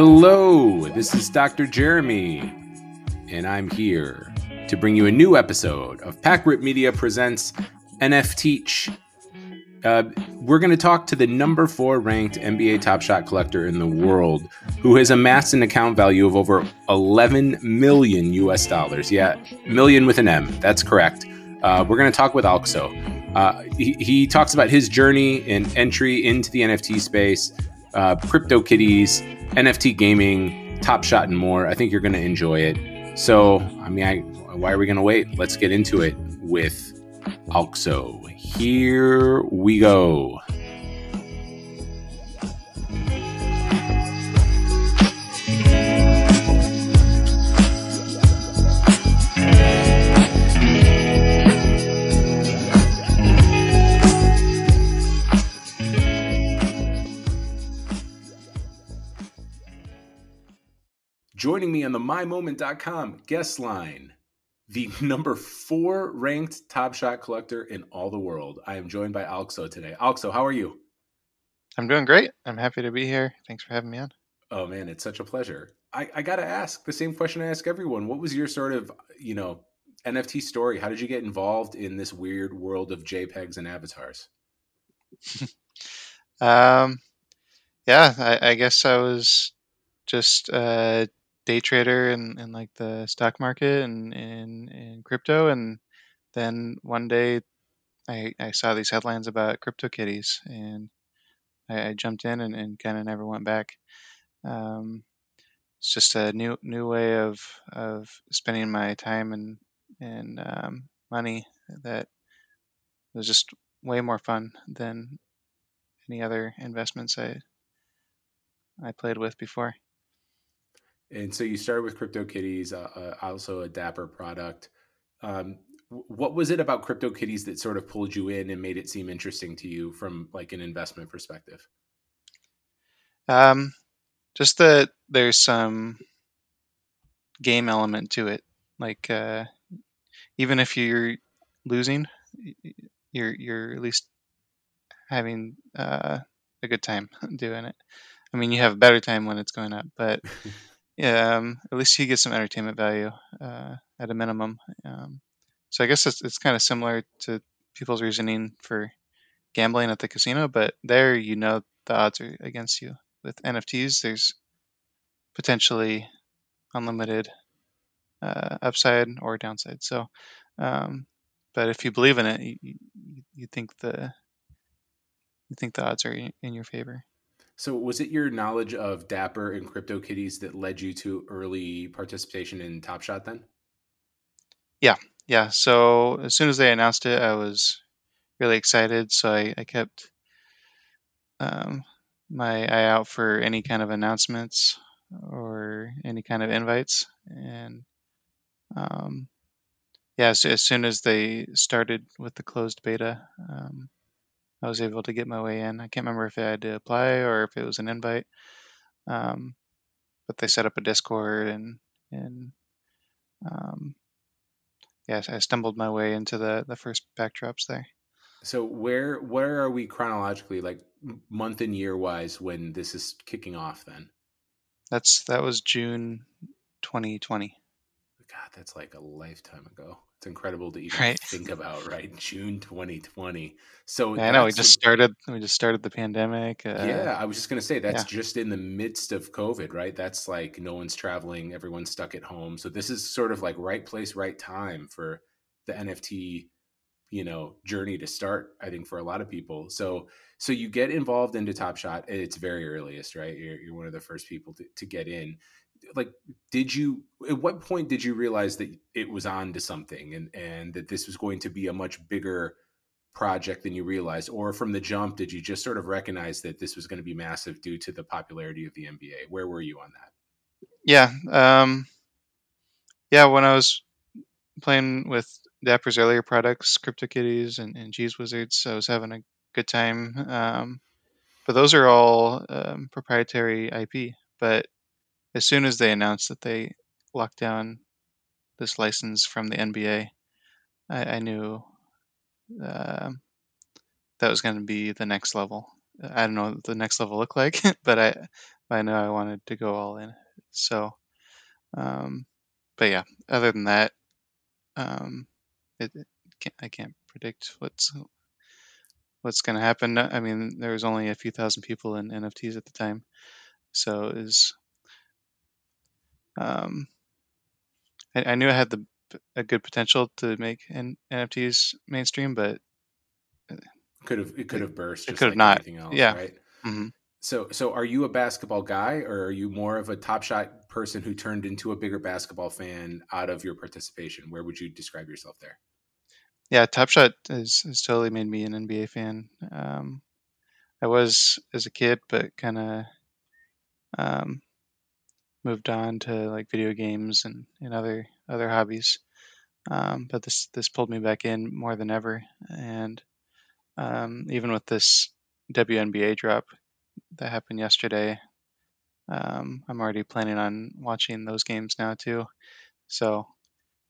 Hello, this is Dr. Jeremy, and I'm here to bring you a new episode of Packrip Media Presents NF Teach. Uh, we're going to talk to the number four ranked NBA Top Shot collector in the world who has amassed an account value of over 11 million US dollars. Yeah, million with an M. That's correct. Uh, we're going to talk with Alxo. Uh, he, he, talks about his journey and entry into the NFT space, uh, CryptoKitties, NFT gaming, Top Shot, and more. I think you're going to enjoy it. So, I mean, I, why are we going to wait? Let's get into it with Alxo. Here we go. mymoment.com guest line, the number four ranked Top Shot collector in all the world. I am joined by Alxo today. Alxo, how are you? I'm doing great. I'm happy to be here. Thanks for having me on. Oh man, it's such a pleasure. I, I got to ask the same question I ask everyone. What was your sort of, you know, NFT story? How did you get involved in this weird world of JPEGs and avatars? um, yeah, I, I, guess I was just uh, day trader in, in like the stock market and in, in crypto. And then one day I, I saw these headlines about CryptoKitties and I, I jumped in and, and kind of never went back. Um, it's just a new new way of of spending my time and and um, money that was just way more fun than any other investments I I played with before. And so you started with CryptoKitties, uh, uh, also a Dapper product. Um, what was it about CryptoKitties that sort of pulled you in and made it seem interesting to you from like an investment perspective? Um, just that there's some game element to it. Like uh, even if you're losing, you're you're at least having uh, a good time doing it. I mean, you have a better time when it's going up, but yeah, um, at least you get some entertainment value uh, at a minimum. Um, so I guess it's, it's kind of similar to people's reasoning for gambling at the casino, but there you know the odds are against you. With NFTs, there's potentially unlimited uh, upside or downside. So, um, but if you believe in it, you, you, you think the you think the odds are in your favor. So, was it your knowledge of Dapper and CryptoKitties that led you to early participation in Top Shot then? Yeah, yeah. So, as soon as they announced it, I was really excited. So, I, I kept um, my eye out for any kind of announcements or any kind of invites. And um, yeah, so as soon as they started with the closed beta, um, I was able to get my way in. I can't remember if I had to apply or if it was an invite. Um, but they set up a Discord and and um, yes, I stumbled my way into the the first backdrops there. So where where are we chronologically, like month and year wise, when this is kicking off? Then that's that was June 2020. God, that's like a lifetime ago. It's incredible to even right. think about, right? June 2020. So I know we just started. We just started the pandemic. Uh, yeah, I was just gonna say that's yeah. just in the midst of COVID, right? That's like no one's traveling, everyone's stuck at home. So this is sort of like right place, right time for the NFT, you know, journey to start. I think for a lot of people. So so you get involved into Top Shot its very earliest, right? You're, you're one of the first people to, to get in like did you at what point did you realize that it was on to something and and that this was going to be a much bigger project than you realized? Or from the jump did you just sort of recognize that this was going to be massive due to the popularity of the nba where were you on that? Yeah um yeah when i was playing with dapper's earlier products cryptokitties and, and CheezeWizards i was having a good time um but those are all um, proprietary ip but as soon as they announced that they locked down this license from the NBA, I, I knew uh, that was going to be the next level. I don't know what the next level looked like, but I I know I wanted to go all in. So, um, but yeah, other than that, um, it, it can't, I can't predict what's what's going to happen. I mean, there was only a few thousand people in NFTs at the time, so is um, I, I, knew I had the a good potential to make N- NFTs mainstream, but uh, could have it could have burst. It could have like not. Else, yeah. Right. Mm-hmm. So, so are you a basketball guy, or are you more of a Top Shot person who turned into a bigger basketball fan out of your participation? Where would you describe yourself there? Yeah, Top Shot has, has totally made me an NBA fan. Um, I was as a kid, but kind of um, moved on to like video games and, and other other hobbies. Um, but this this pulled me back in more than ever, and um, even with this WNBA drop that happened yesterday, um, I'm already planning on watching those games now too. So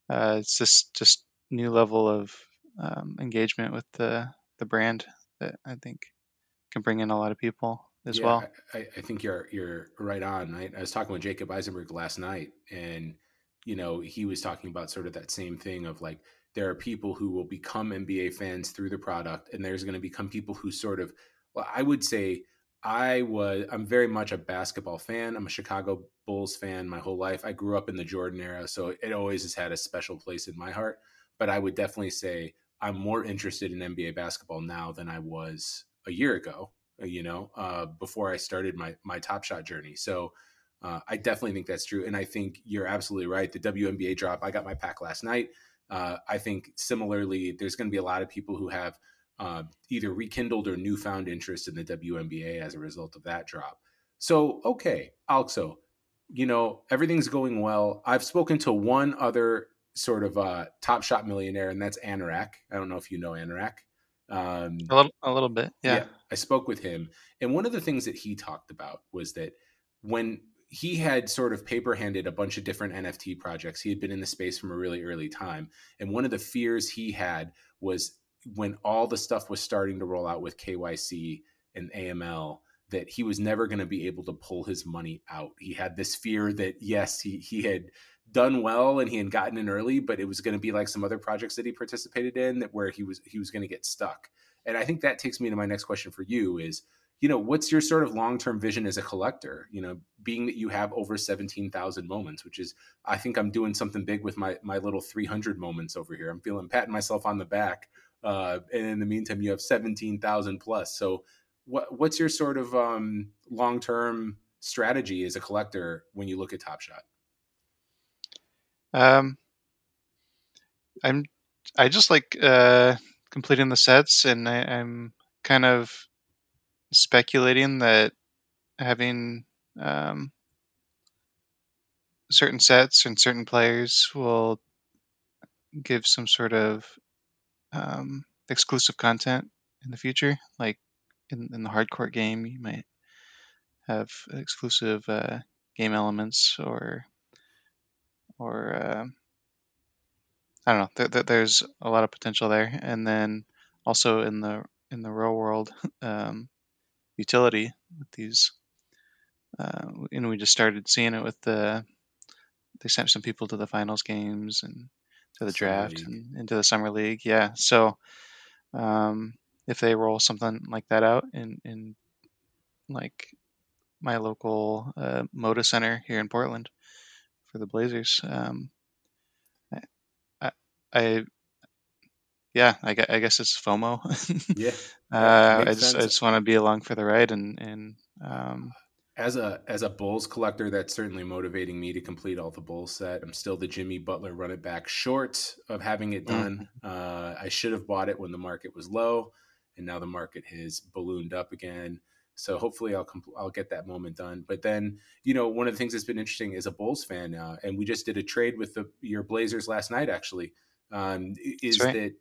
uh, it's just just new level of um, engagement with the the brand that I think can bring in a lot of people as yeah, well. I, I, think you're you're right on. I, I was talking with Jacob Eisenberg last night, and you know he was talking about sort of that same thing of like there are people who will become NBA fans through the product, and there's going to become people who sort of, well, I would say I was I'm very much a basketball fan. I'm a Chicago Bulls fan my whole life. I grew up in the Jordan era, so it always has had a special place in my heart. But I would definitely say I'm more interested in NBA basketball now than I was a year ago. Uh, you know, uh, before I started my my Top Shot journey. So uh, I definitely think that's true, and I think you're absolutely right. The WNBA drop, I got my pack last night. Uh, I think similarly, there's going to be a lot of people who have uh, either rekindled or newfound interest in the WNBA as a result of that drop. So okay, also, you know, everything's going well. I've spoken to one other sort of uh, top shot millionaire, and that's Anorak. I don't know if you know Anorak. Um, a little, a little bit, yeah. yeah. I spoke with him, and one of the things that he talked about was that when he had sort of paper handed a bunch of different NFT projects, he had been in the space from a really early time, and one of the fears he had was when all the stuff was starting to roll out with KYC and AML that he was never going to be able to pull his money out. He had this fear that yes, he he had done well and he had gotten in early, but it was going to be like some other projects that he participated in that where he was he was going to get stuck. And I think that takes me to my next question for you is, you know, what's your sort of long-term vision as a collector? You know, being that you have over 17,000 moments, which is I think I'm doing something big with my my little 300 moments over here. I'm feeling patting myself on the back. Uh, and in the meantime, you have 17,000 plus. So what what's your sort of um, long-term strategy as a collector when you look at Top Shot? Um, I'm I just like uh, completing the sets, and I, I'm kind of speculating that having um, certain sets and certain players will give some sort of um, exclusive content in the future. Like in, in the hardcourt game, you might have exclusive uh, game elements or or uh, I don't know. Th- th- there's a lot of potential there, and then also in the in the real world um, utility with these. Uh, and we just started seeing it with the. They sent some people to the finals games and to the summer draft league. and into the summer league. Yeah, so um, if they roll something like that out in in like my local uh, Moda Center here in Portland, for the Blazers. Um, I, yeah, I, I, guess it's FOMO. yeah, uh, I just I just want to be along for the ride and and um, as a as a Bulls collector, that's certainly motivating me to complete all the Bulls set. I'm still the Jimmy Butler run it back short of having it done. Mm-hmm. Uh, I should have bought it when the market was low, and now the market has ballooned up again. So hopefully I'll compl- I'll get that moment done. But then you know one of the things that's been interesting is a Bulls fan, uh, and we just did a trade with the your Blazers last night. Actually, um, is right. that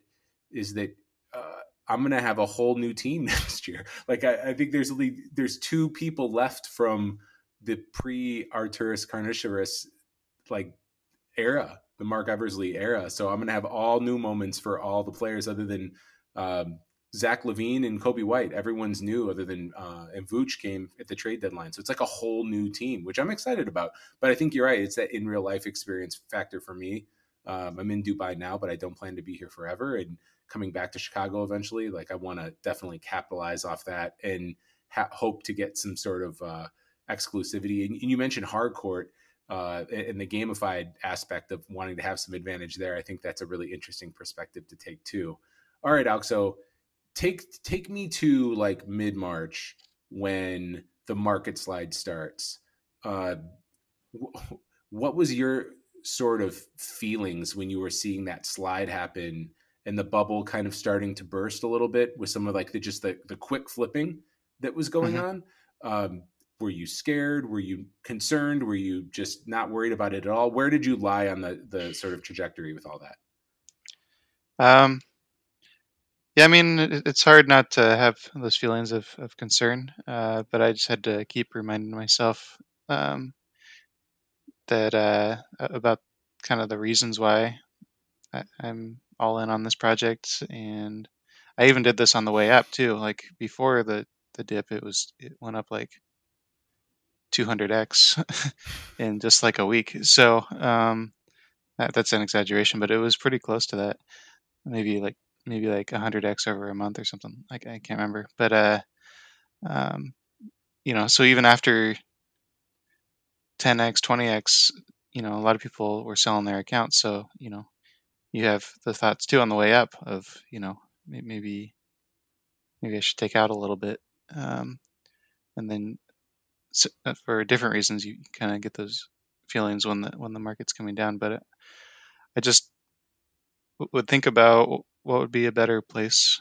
is that uh, I'm gonna have a whole new team next year. Like I, I think there's only there's two people left from the pre Arturas Karnisovas like era, the Marc Eversley era. So I'm gonna have all new moments for all the players other than um, Zach LaVine and Coby White. Everyone's new other than uh, and Vooch came at the trade deadline, so it's like a whole new team, which I'm excited about. But I think you're right; it's that in real life experience factor for me. Um, I'm in Dubai now, but I don't plan to be here forever. And coming back to Chicago eventually, like I want to definitely capitalize off that and ha- hope to get some sort of uh, exclusivity. And, and, you mentioned hardcourt uh, and the gamified aspect of wanting to have some advantage there. I think that's a really interesting perspective to take too. All right, Alex. So take take me to like mid March when the market slide starts. Uh, what was your sort of feelings when you were seeing that slide happen and the bubble kind of starting to burst a little bit with some of like the just the, the quick flipping that was going mm-hmm. on? Um, were you scared? Were you concerned? Were you just not worried about it at all? Where did you lie on the the sort of trajectory with all that? Um, yeah, I mean, it's hard not to have those feelings of, of concern, uh, but I just had to keep reminding myself um, that uh, about kind of the reasons why I, am all in on this project, and I even did this on the way up too. Like before the the dip, it was it went up like 200x in just like a week. So um, that, that's an exaggeration, but it was pretty close to that. Maybe like maybe like 100x over a month or something. Like I can't remember, but uh, um, you know, so even after 10x, 20x, you know, a lot of people were selling their accounts. So you know, you have the thoughts too on the way up of you know maybe maybe I should take out a little bit, um, and then uh, for different reasons you kind of get those feelings when the when the market's coming down. But I just would think about what would be a better place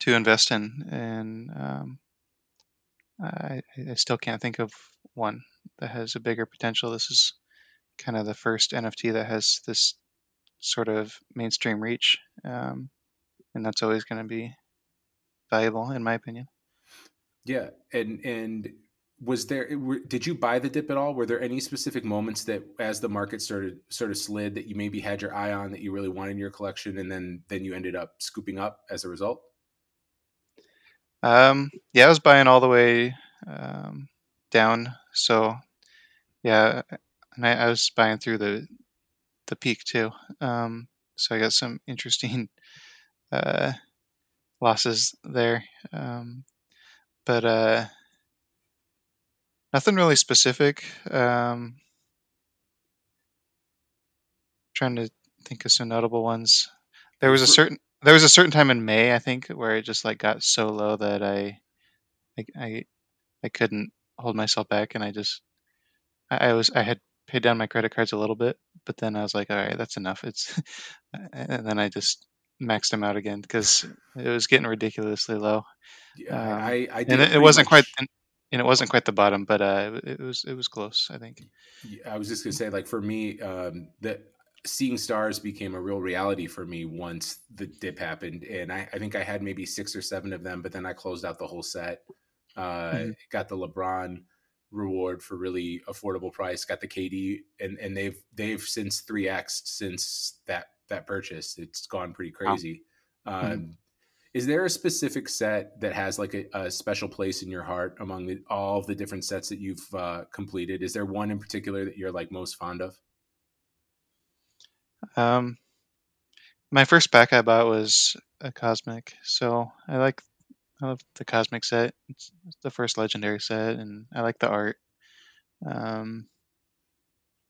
to invest in, and um, I, I still can't think of one that has a bigger potential. This is kind of the first NFT that has this sort of mainstream reach, um, and that's always going to be valuable, in my opinion. Yeah, and and was there did you buy the dip at all were there any specific moments that as the market started sort of slid that you maybe had your eye on that you really wanted in your collection and then then you ended up scooping up as a result um yeah i was buying all the way um, down so yeah and I, I, was buying through the the peak too um so i got some interesting uh losses there um but uh Nothing really specific. Um, trying to think of some notable ones. There was a certain there was a certain time in May, I think, where it just like got so low that I I I, I couldn't hold myself back, and I just I, I was I had paid down my credit cards a little bit, but then I was like, all right, that's enough. It's and then I just maxed them out again because it was getting ridiculously low. Yeah, um, I, I and it, it wasn't much... quite and it wasn't quite the bottom, but uh, it was it was close. I think. Yeah, I was just gonna say, like for me, um, that seeing stars became a real reality for me once the dip happened, and I, I, think I had maybe six or seven of them, but then I closed out the whole set. Uh, mm-hmm. Got the LeBron reward for really affordable price. Got the KD, and and they've they've since three x since that that purchase. It's gone pretty crazy. Wow. Mm-hmm. Um, is there a specific set that has like a, a special place in your heart among the, all of the different sets that you've uh, completed? Is there one in particular that you're like most fond of? Um, my first pack I bought was a cosmic, so I like I love the cosmic set. It's the first legendary set, and I like the art. Um,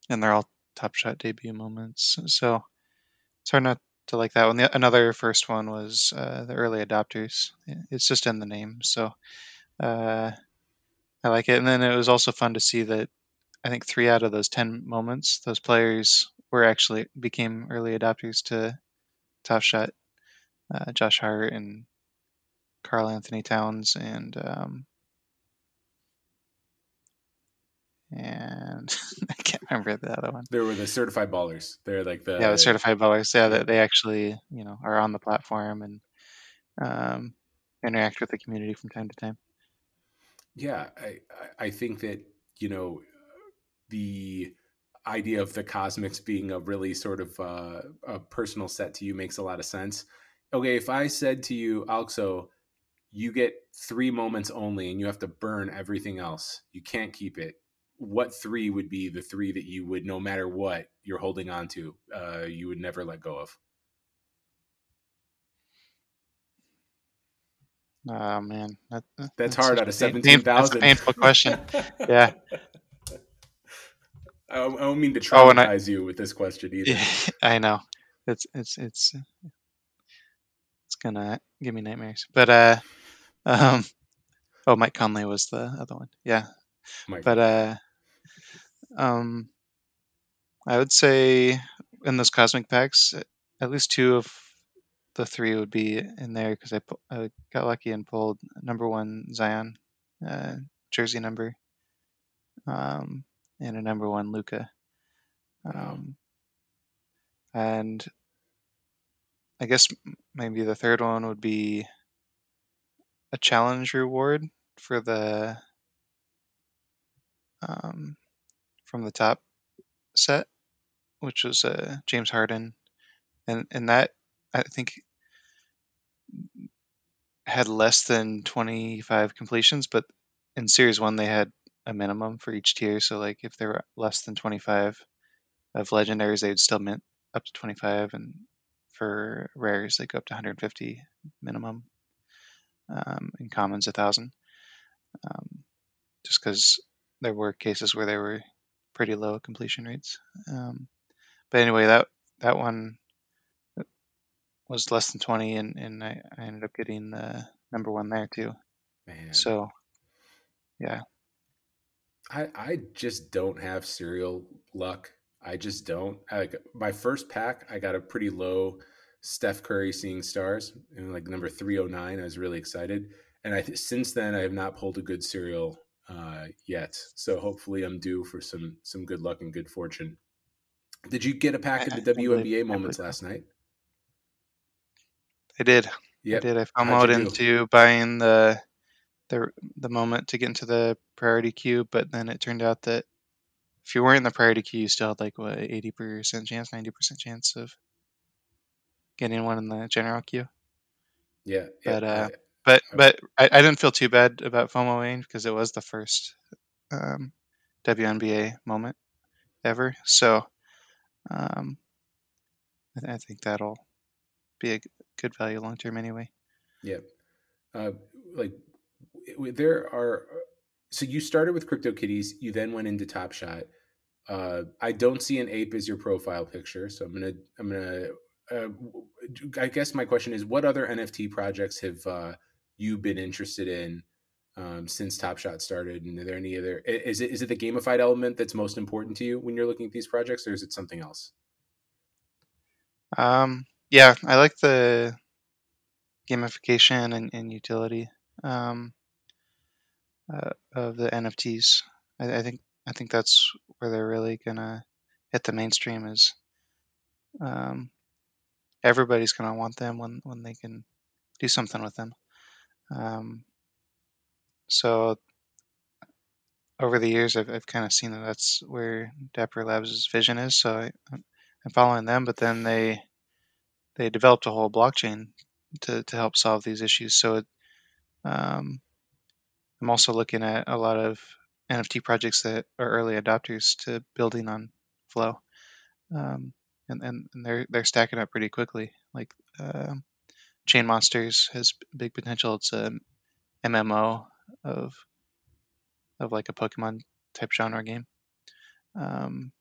and they're all Top Shot debut moments, so it's hard not to like that one. The, another first one was uh, the early adopters. It's just in the name, so uh, I like it. And then it was also fun to see that I think three out of those ten moments, those players were actually became early adopters to Top Shot. Uh, Josh Hart and Karl-Anthony Towns and um, and I can't remember the other one. There were the certified ballers. They're like the yeah, the certified ballers. Yeah, that they actually you know are on the platform and um, interact with the community from time to time. Yeah, I I think that you know the idea of the cosmics being a really sort of uh, a personal set to you makes a lot of sense. okay, if I said to you, Alxo, you get three moments only and you have to burn everything else, you can't keep it. What three would be the three that you would, no matter what you're holding on to, uh, you would never let go of? Oh man, that, that's, that's hard out of seventeen thousand. Painful question. yeah. I don't mean to traumatize oh, I, you with this question either. Yeah, I know. It's it's it's it's gonna give me nightmares. But uh, um, oh, Mike Conley was the other one. Yeah, Mike. but uh, um, I would say in those cosmic packs, at least two of the three would be in there because I, I got lucky and pulled number one Zion uh, jersey number um, and a number one Luka. Um, and I guess maybe the third one would be a challenge reward for the um, from the top set, which was uh, James Harden, and and that I think had less than 25 completions, but in series one they had a minimum for each tier. So like if they were less than 25 of legendaries, they would still mint up to 25, and for rares they go up to 150 minimum. Um, in commons, a thousand. Um, just because there were cases where there were pretty low completion rates. Um, but anyway, that that one was less than 20 and, and I, I ended up getting the number one there too. Man. So yeah. I, I just don't have serial luck. I just don't. I, like my first pack, I got a pretty low Steph Curry seeing stars, and like number 309. I was really excited, and I since then I have not pulled a good serial uh, yet. So hopefully I'm due for some some good luck and good fortune. Did you get a pack of the WNBA moments last night? I did. Yep. I did. I followed into buying the the the moment to get into the priority queue, but then it turned out that if you weren't in the priority queue, you still had like what eighty percent chance, ninety percent chance of getting one in the general queue. Yeah, but uh, but but I, I, didn't feel too bad about FOMOing because it was the first um, WNBA moment ever. So um, I, I think that'll be a good value long term anyway. Yeah. Uh, like there are, so you started with Crypto Kitties, you then went into Top Shot. Uh, I don't see an ape as your profile picture, so I'm gonna, I'm gonna. Uh, I guess my question is, what other NFT projects have uh, you been interested in um, since Top Shot started? And are there any other? Is it is it the gamified element that's most important to you when you're looking at these projects, or is it something else? Um, yeah, I like the gamification and, and utility um, uh, of the NFTs. I, I, think I think that's where they're really gonna hit the mainstream. Is um, everybody's gonna want them when when they can do something with them. Um, so over the years, I've, I've kind of seen that that's where Dapper Labs' vision is. So I, I'm following them, but then they they developed a whole blockchain to, to help solve these issues. So it, um, I'm also looking at a lot of NFT projects that are early adopters to building on Flow, um, and, and, and they're they're stacking up pretty quickly. Like uh, Chain Monsters has big potential. It's a MMO of of like a Pokemon type genre game, um,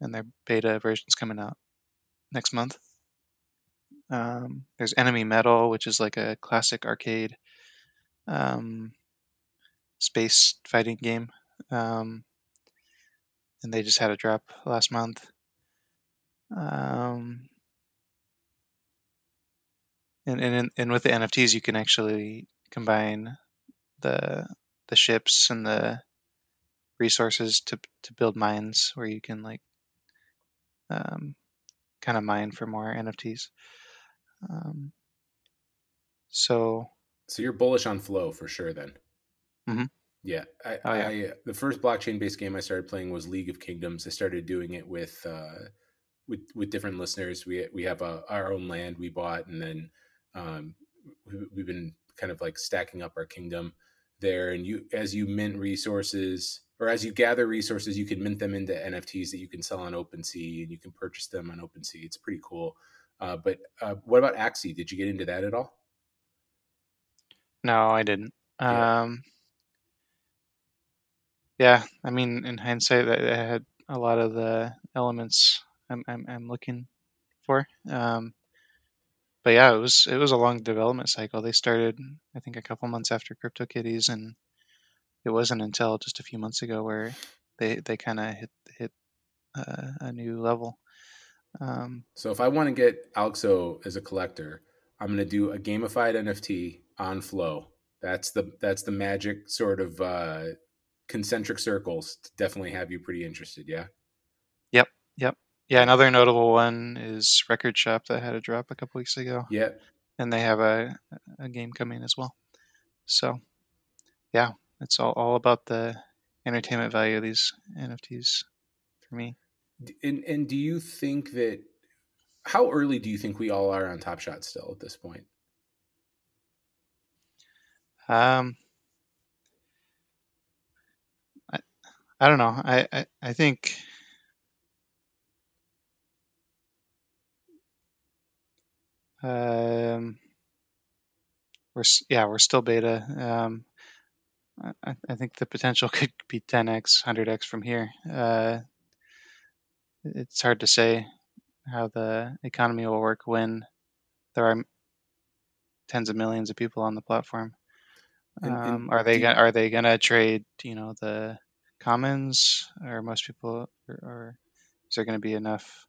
and their beta version's coming out next month. Um, there's Enemy Metal, which is like a classic arcade um, space fighting game. Um, and they just had a drop last month. Um, and, and and with the NFTs, you can actually combine the the ships and the resources to to build mines where you can like um, kind of mine for more NFTs. Um, so, so you're bullish on flow for sure, then. Mm-hmm. Yeah, I, oh, yeah. I, the first blockchain based game I started playing was League of Kingdoms. I started doing it with uh, with with different listeners. We we have a, our own land we bought, and then Um, we've been kind of like stacking up our kingdom there, and you as you mint resources or as you gather resources, you can mint them into NFTs that you can sell on OpenSea and you can purchase them on OpenSea. It's pretty cool. Uh, but uh, what about Axie? Did you get into that at all? No, I didn't. Yeah. Um, yeah, I mean, in hindsight, that had a lot of the elements I'm I'm, I'm looking for. Um, but yeah, it was it was a long development cycle. They started, I think, a couple months after CryptoKitties, and it wasn't until just a few months ago where they they kind of hit hit uh, a new level. Um, so if I want to get Alxo as a collector, I'm going to do a gamified NFT on Flow. That's the that's the magic sort of uh, concentric circles to definitely have you pretty interested. Yeah. Yep. Yep. Yeah. Another notable one is Record Shop that had a drop a couple weeks ago. Yeah. And they have a a game coming as well. So, yeah, it's all all about the entertainment value of these NFTs for me. And and do you think that how early do you think we all are on Top Shot still at this point? Um, I, I don't know. I, I, I think um, we're yeah we're still beta. Um, I, I think the potential could be 10x, 100x from here. Uh, it's hard to say how the economy will work when there are tens of millions of people on the platform. And, and um, are they gonna, are they gonna trade you know the commons or most people or, or is there going to be enough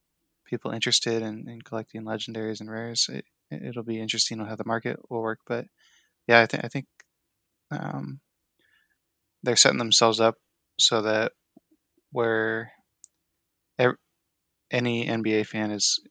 people interested in, in collecting legendaries and rares? It, it'll be interesting how the market will work, but yeah, I think I think um, they're setting themselves up so that where any NBA fan is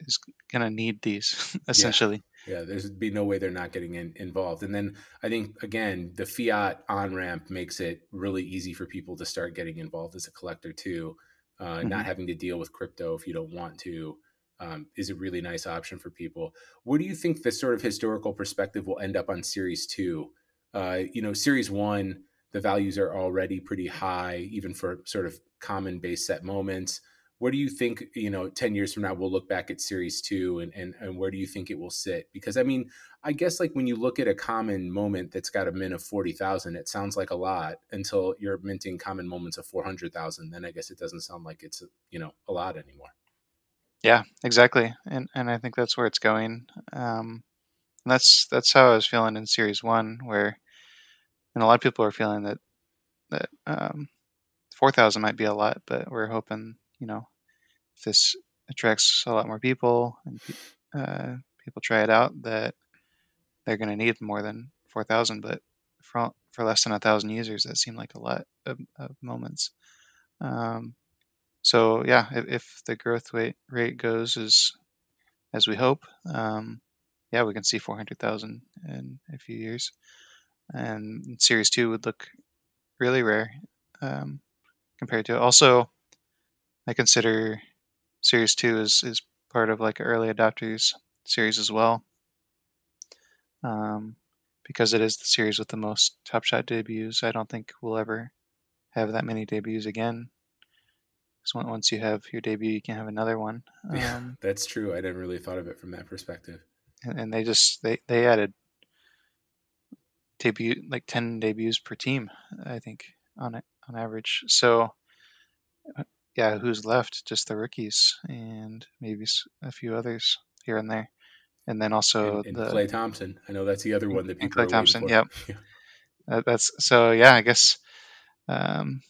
is gonna need these essentially. Yeah, yeah there's be no way they're not getting in, involved. And then I think again, the fiat on ramp makes it really easy for people to start getting involved as a collector too. Uh, mm-hmm. Not having to deal with crypto if you don't want to um, is a really nice option for people. Where do you think the sort of historical perspective will end up on Series Two? Uh, you know, Series One, the values are already pretty high, even for sort of common base set moments where do you think you know 10 years from now we'll look back at series 2 and, and and where do you think it will sit? Because i mean i guess like when you look at a common moment that's got a min of 40,000 it sounds like a lot until you're minting common moments of 400,000 then i guess it doesn't sound like it's you know a lot anymore. Yeah exactly. And and i think that's where it's going. Um that's that's how i was feeling in series 1 where and a lot of people are feeling that that um 4,000 might be a lot but we're hoping you know, if this attracts a lot more people and uh, people try it out, that they're going to need more than 4,000. But for, for less than a thousand users, that seemed like a lot of, of moments. Um, so yeah, if, if, the growth rate rate goes as as we hope, um, yeah, we can see 400,000 in a few years, and Series Two would look really rare um, compared to. Also, I consider Series Two is is part of like early adopters series as well, um, because it is the series with the most Top Shot debuts. I don't think we'll ever have that many debuts again. So once you have your debut, you can have another one. Yeah, um, that's true. I never really thought of it from that perspective. And, and they just they they added debut like ten debuts per team, I think on it on average. So yeah, who's left? Just the rookies and maybe a few others here and there, and then also and, and the Klay Thompson. I know that's the other one that people. Klay Thompson, yep. Yeah. Uh, that's so. Yeah, I guess. Um,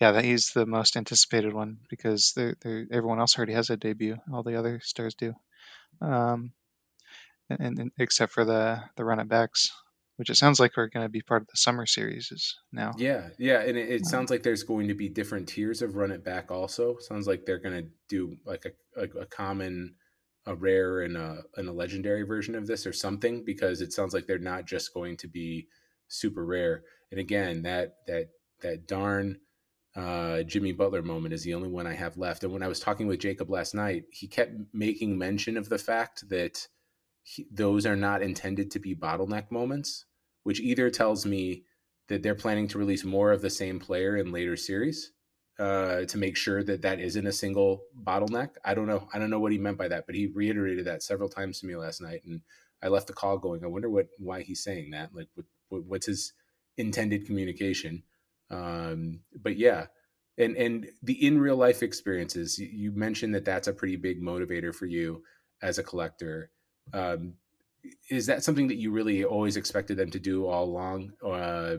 yeah, that he's the most anticipated one because they're, they're, everyone else already has a debut. All the other stars do, um, and, and, except for the the run it backs which it sounds like we're going to be part of the summer series now. Yeah, yeah, and it, it um, sounds like there's going to be different tiers of run it back. Also, sounds like they're going to do like a, a, a, common, a rare, and a and a legendary version of this or something because it sounds like they're not just going to be super rare. And again, that that that darn uh, Jimmy Butler moment is the only one I have left. And when I was talking with Jacob last night, he kept making mention of the fact that he, those are not intended to be bottleneck moments, which either tells me that they're planning to release more of the same player in later series uh, to make sure that that isn't a single bottleneck. I don't know. I don't know what he meant by that, but he reiterated that several times to me last night, and I left the call going. I wonder what why he's saying that. Like, what, what's his intended communication? Um, but yeah, and and the in real life experiences. You mentioned that that's a pretty big motivator for you as a collector. Um, is that something that you really always expected them to do all along? Uh,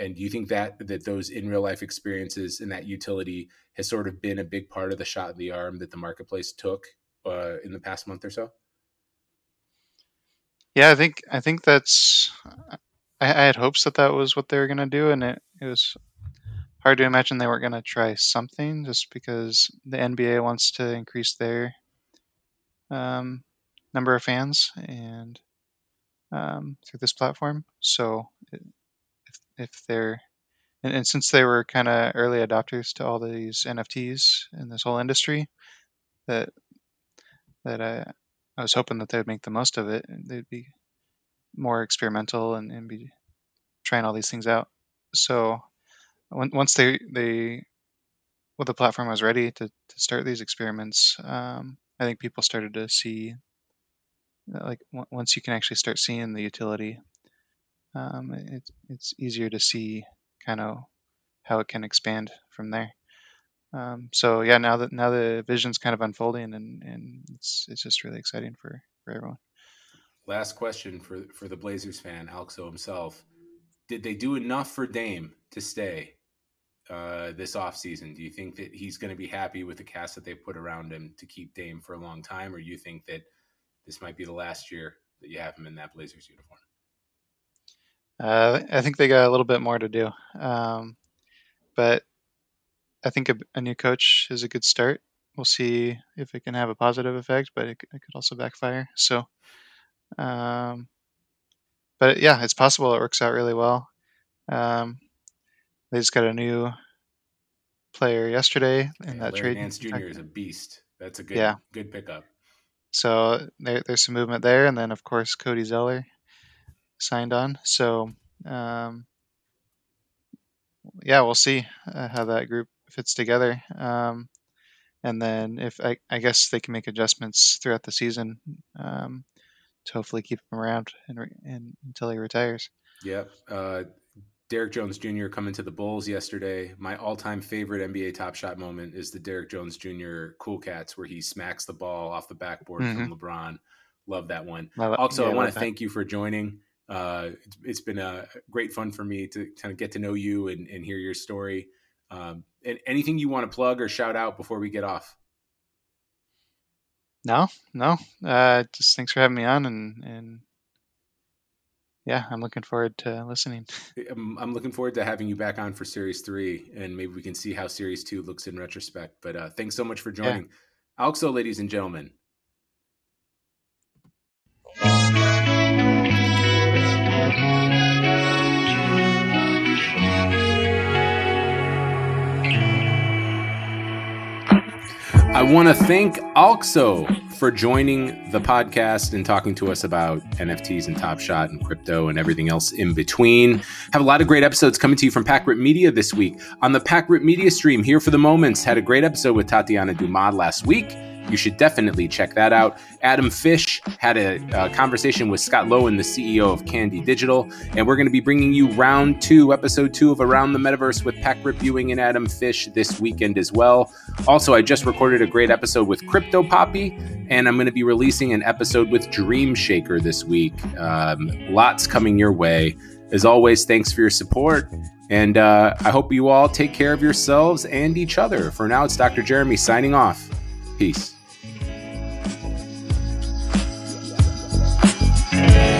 and do you think that that those in real life experiences and that utility has sort of been a big part of the shot in the arm that the marketplace took uh, in the past month or so? Yeah, I think I think that's. I, I had hopes that that was what they were going to do, and it, it was hard to imagine they weren't going to try something just because the NBA wants to increase their um, number of fans and um, through this platform. So if, if they're and, and since they were kind of early adopters to all these NFTs in this whole industry, that that I I was hoping that they would make the most of it. And They'd be more experimental and, and be trying all these things out. So once they they well the platform was ready to, to start these experiments, um, I think people started to see like w- once you can actually start seeing the utility, um, it's it's easier to see kind of how it can expand from there. Um, so yeah, now that now the vision's kind of unfolding, and and it's it's just really exciting for for everyone. Last question for for the Blazers fan, Alxo himself. Did they do enough for Dame to stay uh, this offseason? Do you think that he's going to be happy with the cast that they put around him to keep Dame for a long time, or you think that this might be the last year that you have him in that Blazers uniform? Uh, I think they got a little bit more to do, um, but I think a, a, new coach is a good start. We'll see if it can have a positive effect, but it, it could also backfire. So, um, but yeah, it's possible it works out really well. Um, they just got a new player yesterday in yeah, that Larry trade. Nance Jr. is a beast. That's a good, yeah. good pickup. So there, there's some movement there, and then of course Cody Zeller signed on. So um, yeah, we'll see uh, how that group fits together. Um, and then if I, I, guess they can make adjustments throughout the season um, to hopefully keep him around and, and until he retires. Yep. Uh, Derrick Jones Jr. coming to the Bulls yesterday. My all-time favorite NBA Top Shot moment is the Derrick Jones Jr. Cool Cats where he smacks the ball off the backboard mm-hmm. from LeBron. Love that one. Love also, yeah, I want to thank you for joining. Uh, it's, it's been a uh, great fun for me to kind of get to know you and, and hear your story. Um, and anything you want to plug or shout out before we get off? No, no. Uh, just thanks for having me on and, and yeah, I'm looking forward to listening. I'm, looking forward to having you back on for series three, and maybe we can see how series two looks in retrospect. But uh, thanks so much for joining. Yeah. Alxo, ladies and gentlemen. I want to thank Alxo for joining the podcast and talking to us about NFTs and Top Shot and crypto and everything else in between. Have a lot of great episodes coming to you from Packrip Media this week. On the Packrip Media stream, here for the moments, had a great episode with Tatiana Dumad last week. You should definitely check that out. Adam Fish had a, a conversation with Scott Lawin, the CEO of Candy Digital, and we're going to be bringing you round two, episode two of Around the Metaverse with Peck Reviewing and Adam Fish this weekend as well. Also, I just recorded a great episode with Crypto Poppy, and I'm going to be releasing an episode with Dream Shaker this week. Um, lots coming your way. As always, thanks for your support. And uh, I hope you all take care of yourselves and each other. For now, it's Dr. Jeremy signing off. Peace. Yeah.